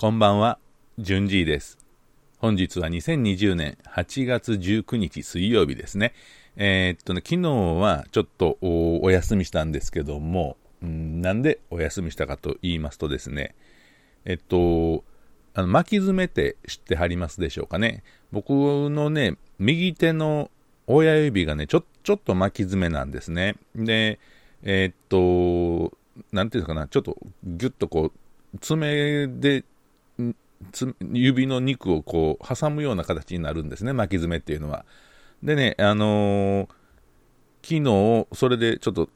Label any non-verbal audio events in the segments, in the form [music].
こんばんは、じゅんじいです。本日は2020年8月19日水曜日ですね。えー、っとね、昨日はちょっとお休みしたんですけども、んなんでお休みしたかと言いますとですね、えっと、あの巻き爪って知ってはりますでしょうかね。僕のね、右手の親指がね、ちょちょっと巻き爪なんですね。で、えー、っと、なんていうのかな、ちょっとぎゅっとこう、爪で指の肉をこう挟むような形になるんですね、巻き爪っていうのは。でね、あのー、昨日、それでちょっと、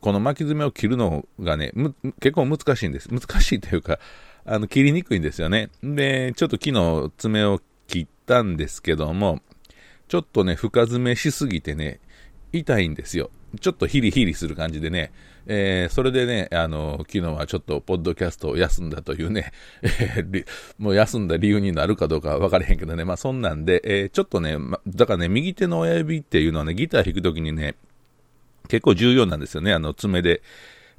この巻き爪を切るのがね、結構難しいんです。難しいというか、あの、切りにくいんですよね。で、ちょっと昨日爪を切ったんですけども、ちょっとね、深爪しすぎてね、痛いんですよ。ちょっとヒリヒリする感じでね、えー、それでね、あの、昨日はちょっとポッドキャストを休んだというね、[laughs] えー、もう休んだ理由になるかどうかは分からへんけどね、まあそんなんで、えー、ちょっとね、ま、だからね、右手の親指っていうのはね、ギター弾くときにね、結構重要なんですよね、あの、爪で、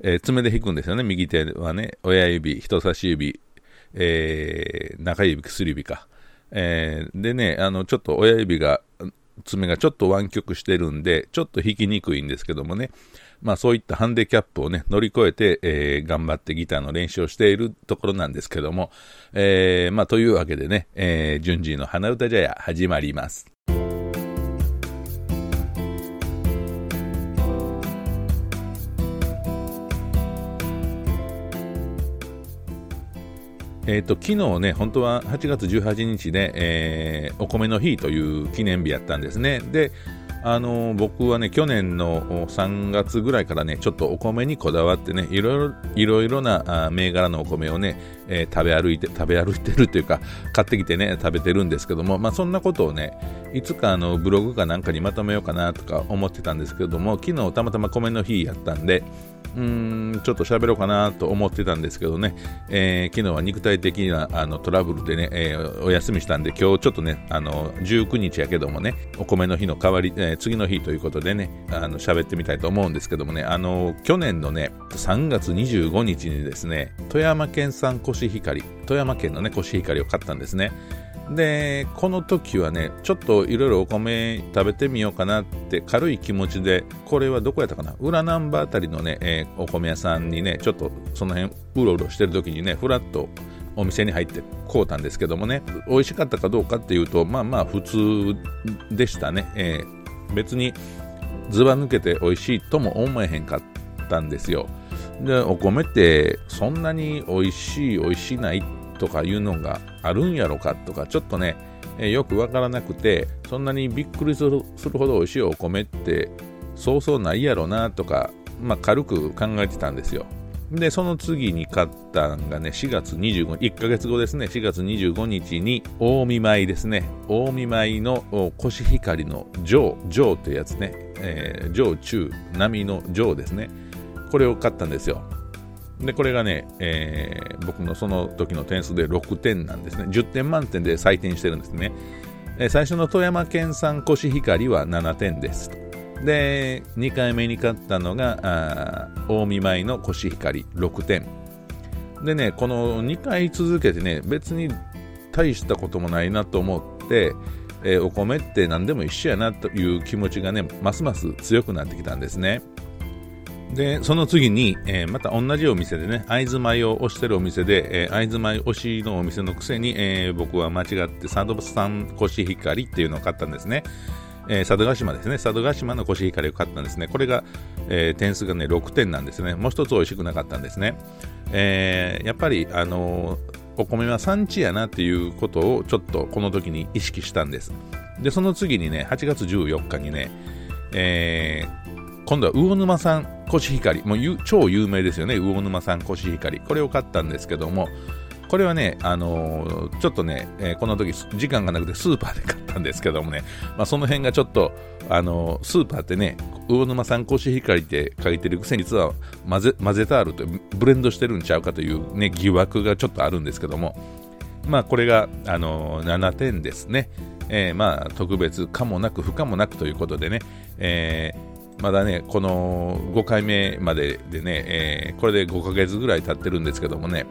え、爪で弾くんですよね、右手はね、親指、人差し指、えー、中指、薬指か。えー、でね、あの、ちょっと親指が、爪がちょっと湾曲してるんで、ちょっと弾きにくいんですけどもね、まあそういったハンデキャップをね、乗り越えて、えー、頑張ってギターの練習をしているところなんですけども、えー、まあというわけでね、えー、順次の花歌茶屋始まります。え、ー、と、昨日ね、本当は8月18日で、えー、お米の日という記念日やったんですね。で、あの僕はね、去年の3月ぐらいからね、ちょっとお米にこだわってね、いろいろ、いろいろな銘柄のお米をね、えー、食べ歩いて、食べ歩いてるというか、買ってきてね、食べてるんですけども、まあそんなことをね、いつかあのブログかなんかにまとめようかなとか思ってたんですけども、昨日たまたま米の日やったんで、うーん、ちょっと喋ろうかなと思ってたんですけどね、えー、昨日は肉体的なあのトラブルでね、えー、お休みしたんで、今日ちょっとね、あの、19日やけどもね、お米の日の代わり、えー、次の日ということでね、あの、喋ってみたいと思うんですけどもね、あの、去年のね、3月25日にですね、富山県産コシヒカリ、富山県のね、コシヒカリを買ったんですね。で、この時はね、ちょっといろいろお米食べてみようかなって軽い気持ちで、これはどこやったかな裏ナンバーあたりのね、えー、お米屋さんにね、ちょっとその辺うろうろしてる時にね、ふらっとお店に入って買うたんですけどもね、美味しかったかどうかっていうと、まあまあ普通でしたね。えー、別にずば抜けて美味しいとも思えへんかったんですよ。で、お米ってそんなに美味しい美味しないとかいうのがあるんやろかとか、ちょっとね、よくわからなくて、そんなにびっくりするほど美味しいお米ってそうそうないやろなとか、まあ、軽く考えてたんですよ。で、その次に買ったんがね、4月25日、1ヶ月後ですね、4月25日に、大見舞ですね、大見舞のコシヒカリの上、上ってやつね、えー、上中、並の上ですね、これを買ったんですよ。で、これがね、えー、僕のその時の点数で6点なんですね。10点満点で採点してるんですね。えー、最初の富山県産コシヒカリは7点です。で、2回目に買ったのが、近江米のコシヒカリ6点。でね、この2回続けてね、別に大したこともないなと思って、えー、お米って何でも一緒やなという気持ちがね、ますます強くなってきたんですね。で、その次に、えー、また同じお店でね、会津米を推してるお店で、えー、会津米推しのお店のくせに、えー、僕は間違って佐渡産コシヒカリっていうのを買ったんですね。えー、佐渡島ですね。佐渡島のコシヒカリを買ったんですね。これが、えー、点数がね、6点なんですね。もう一つ美味しくなかったんですね。えー、やっぱり、あのお米は産地やなっていうことをちょっとこの時に意識したんです。で、その次にね、8月14日にね、えー、今度は魚沼産コシヒカリ。もう超有名ですよね。魚沼産コシヒカリ。これを買ったんですけども、これはね、あのー、ちょっとね、えー、この時時間がなくてスーパーで買ったんですけどもね、まあ、その辺がちょっと、あのー、スーパーってね、魚沼産コシヒカリって書いてるくせに実は混ぜ混ぜてあると、ブレンドしてるんちゃうかというね、疑惑がちょっとあるんですけども、まあこれが、あのー、7点ですね。えー、まあ特別かもなく不可もなくということでね、えーまだね、この5回目まででね、えー、これで5ヶ月ぐらい経ってるんですけどもね、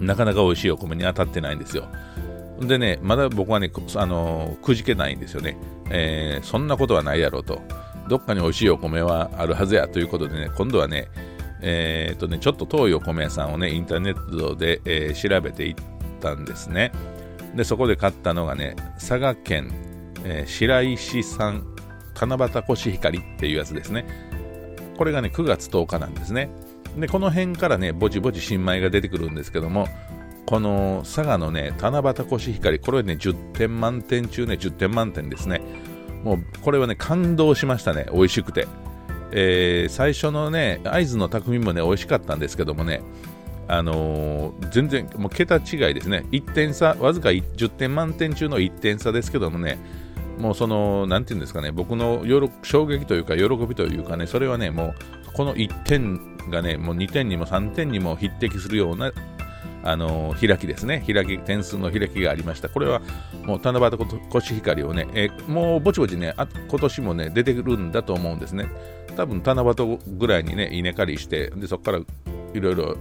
なかなか美味しいお米に当たってないんですよ。でね、まだ僕はね、あのくじけないんですよね、えー、そんなことはないやろうと。どっかに美味しいお米はあるはずやということでね、今度はね、えー、とね、ちょっと遠いお米屋さんをね、インターネットで、えー、調べていったんですね。で、そこで買ったのがね、佐賀県、え、白石産七夕コシヒカリっていうやつですね。これがね、9月10日なんですね。で、この辺からね、ぼちぼち新米が出てくるんですけども、この佐賀のね、七夕コシヒカリ、これね、10点満点中ね、10点満点ですね。もう、これはね、感動しましたね、美味しくて。えー、最初のね、会津の匠もね、美味しかったんですけどもね、あのー、全然、もう桁違いですね。1点差、わずか10点満点中の1点差ですけどもね、もうその、なんていうんですかね、僕の衝撃というか、喜びというかね、それはね、もう、この1点がね、もう2点にも3点にも匹敵するような、あの、開きですね。開き、点数の開きがありました。これは、もう、七夕コシヒカリをね、えー、もうぼちぼちねあ、今年もね、出てくるんだと思うんですね。多分、七夕ぐらいにね、稲刈りして、で、そこからいろいろ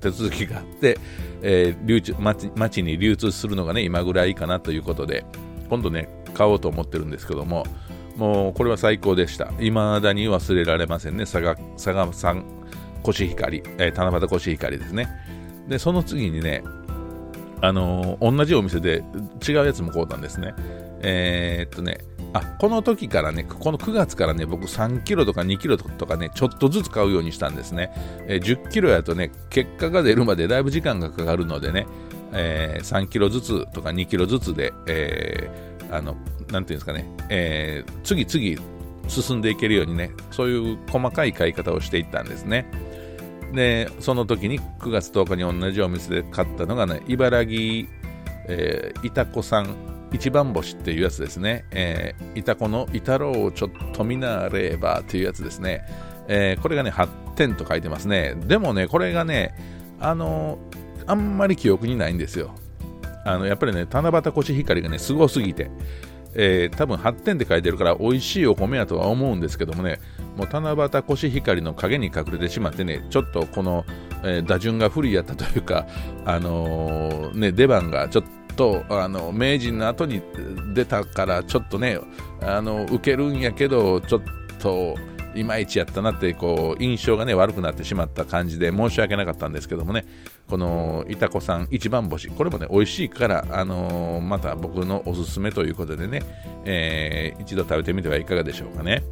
手続きがあって、えー、流通町町に流通するのがね、今ぐらいかなということで、今度ね、買おうと思ってるんですけども、もうこれは最高でした。未だに忘れられませんね。佐賀、佐賀産コシヒカリ、えー、七夕コシヒカリですね。で、その次にね、あのー、同じお店で違うやつも買うたんですね。えー、っとね、あ、この時からね、この9月からね、僕3キロとか2キロとかね、ちょっとずつ買うようにしたんですね。えー、10キロやとね、結果が出るまでだいぶ時間がかかるのでね、えー、3キロずつとか2キロずつで、えー、あの、なんていうんですかね、えー、次々進んでいけるようにね、そういう細かい買い方をしていったんですね。で、その時に9月10日に同じお店で買ったのがね、茨城、えー、板子さん一番星っていうやつですね。えー、板子の板ろうをちょっと見なればっていうやつですね。えー、これがね、8点と書いてますね。でもね、これがね、あのー、あんまり記憶にないんですよ。あの、やっぱりね、七夕コシヒカリがね、すごすぎて。えー、多分8点って書いてるから美味しいお米やとは思うんですけどもね、もう七夕コシヒカリの影に隠れてしまってね、ちょっとこの、えー、打順が不利やったというか、あのー、ね、出番がちょっと、あの、名人の後に出たからちょっとね、あの、受けるんやけど、ちょっと、いまいちやったなってこう印象がね悪くなってしまった感じで申し訳なかったんですけどもねこのいたこさん一番星これもね美味しいから、あのー、また僕のおすすめということでね、えー、一度食べてみてはいかがでしょうかね。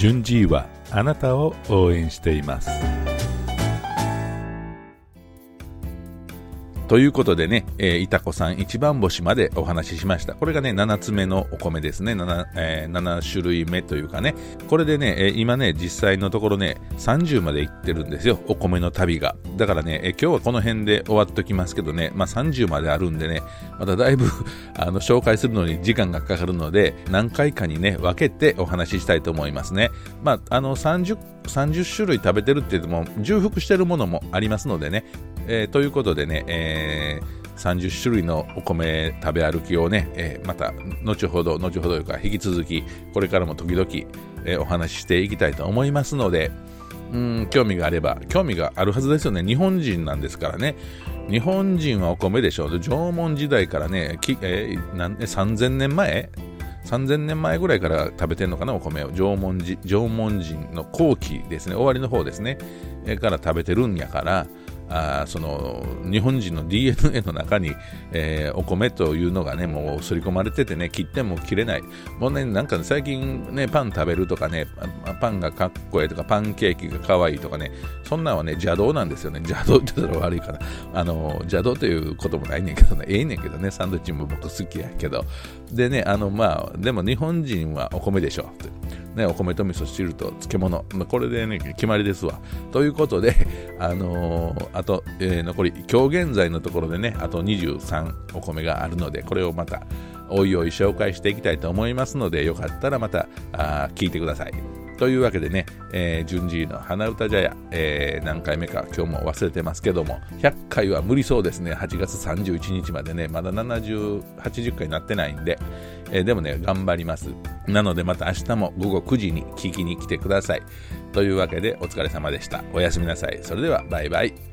順次はあなたを応援しています。ということでね、えー、いたこさん一番星までお話ししました。これがね、7つ目のお米ですね。7、えー、7種類目というかね。これでね、え、今ね、実際のところね、30まで行ってるんですよ。お米の旅が。だからね、えー、今日はこの辺で終わっときますけどね、まあ30まであるんでね、まただいぶ [laughs] あの、紹介するのに時間がかかるので、何回かにね、分けてお話ししたいと思いますね。まあ、あの、30、30種類食べてるって言っても、重複してるものもありますのでね、えー、ということでね、えー、30種類のお米食べ歩きをね、えー、また後ほど、後ほどというか引き続き、これからも時々、えー、お話ししていきたいと思いますので、うん、興味があれば、興味があるはずですよね。日本人なんですからね。日本人はお米でしょう。縄文時代からね、きえー、なん3000年前？3000年前ぐらいから食べてんのかな、お米を。縄文人縄文人の後期ですね、終わりの方ですね、えー、から食べてるんやから、あその日本人の DNA の中に、えー、お米というのがね、もう刷り込まれててね、切っても切れない。もうね、なんか、最近ね、パン食べるとかね、パンがかっこいいとか、パンケーキが可愛いいとかね、そんなんはね、邪道なんですよね。邪道って言ったら悪いかな。あの、邪道ということもないねんけどね、ええねんけどね、サンドイッチも僕好きやけど。でね、あの、まあ、でも日本人はお米でしょ。ね、お米と味噌汁と漬物、これでね、決まりですわ。ということで、[laughs] あのー、あと、えー、残り、今日現在のところでね、あと23お米があるので、これをまた、おいおい紹介していきたいと思いますので、よかったらまた、あ聞いてください。というわけでね、えー、順次の花歌茶屋、えー、何回目か今日も忘れてますけども、100回は無理そうですね。8月31日までね、まだ70、80回になってないんで、えー、でもね、頑張ります。なのでまた明日も午後9時に聞きに来てください。というわけでお疲れ様でした。おやすみなさい。それではバイバイ。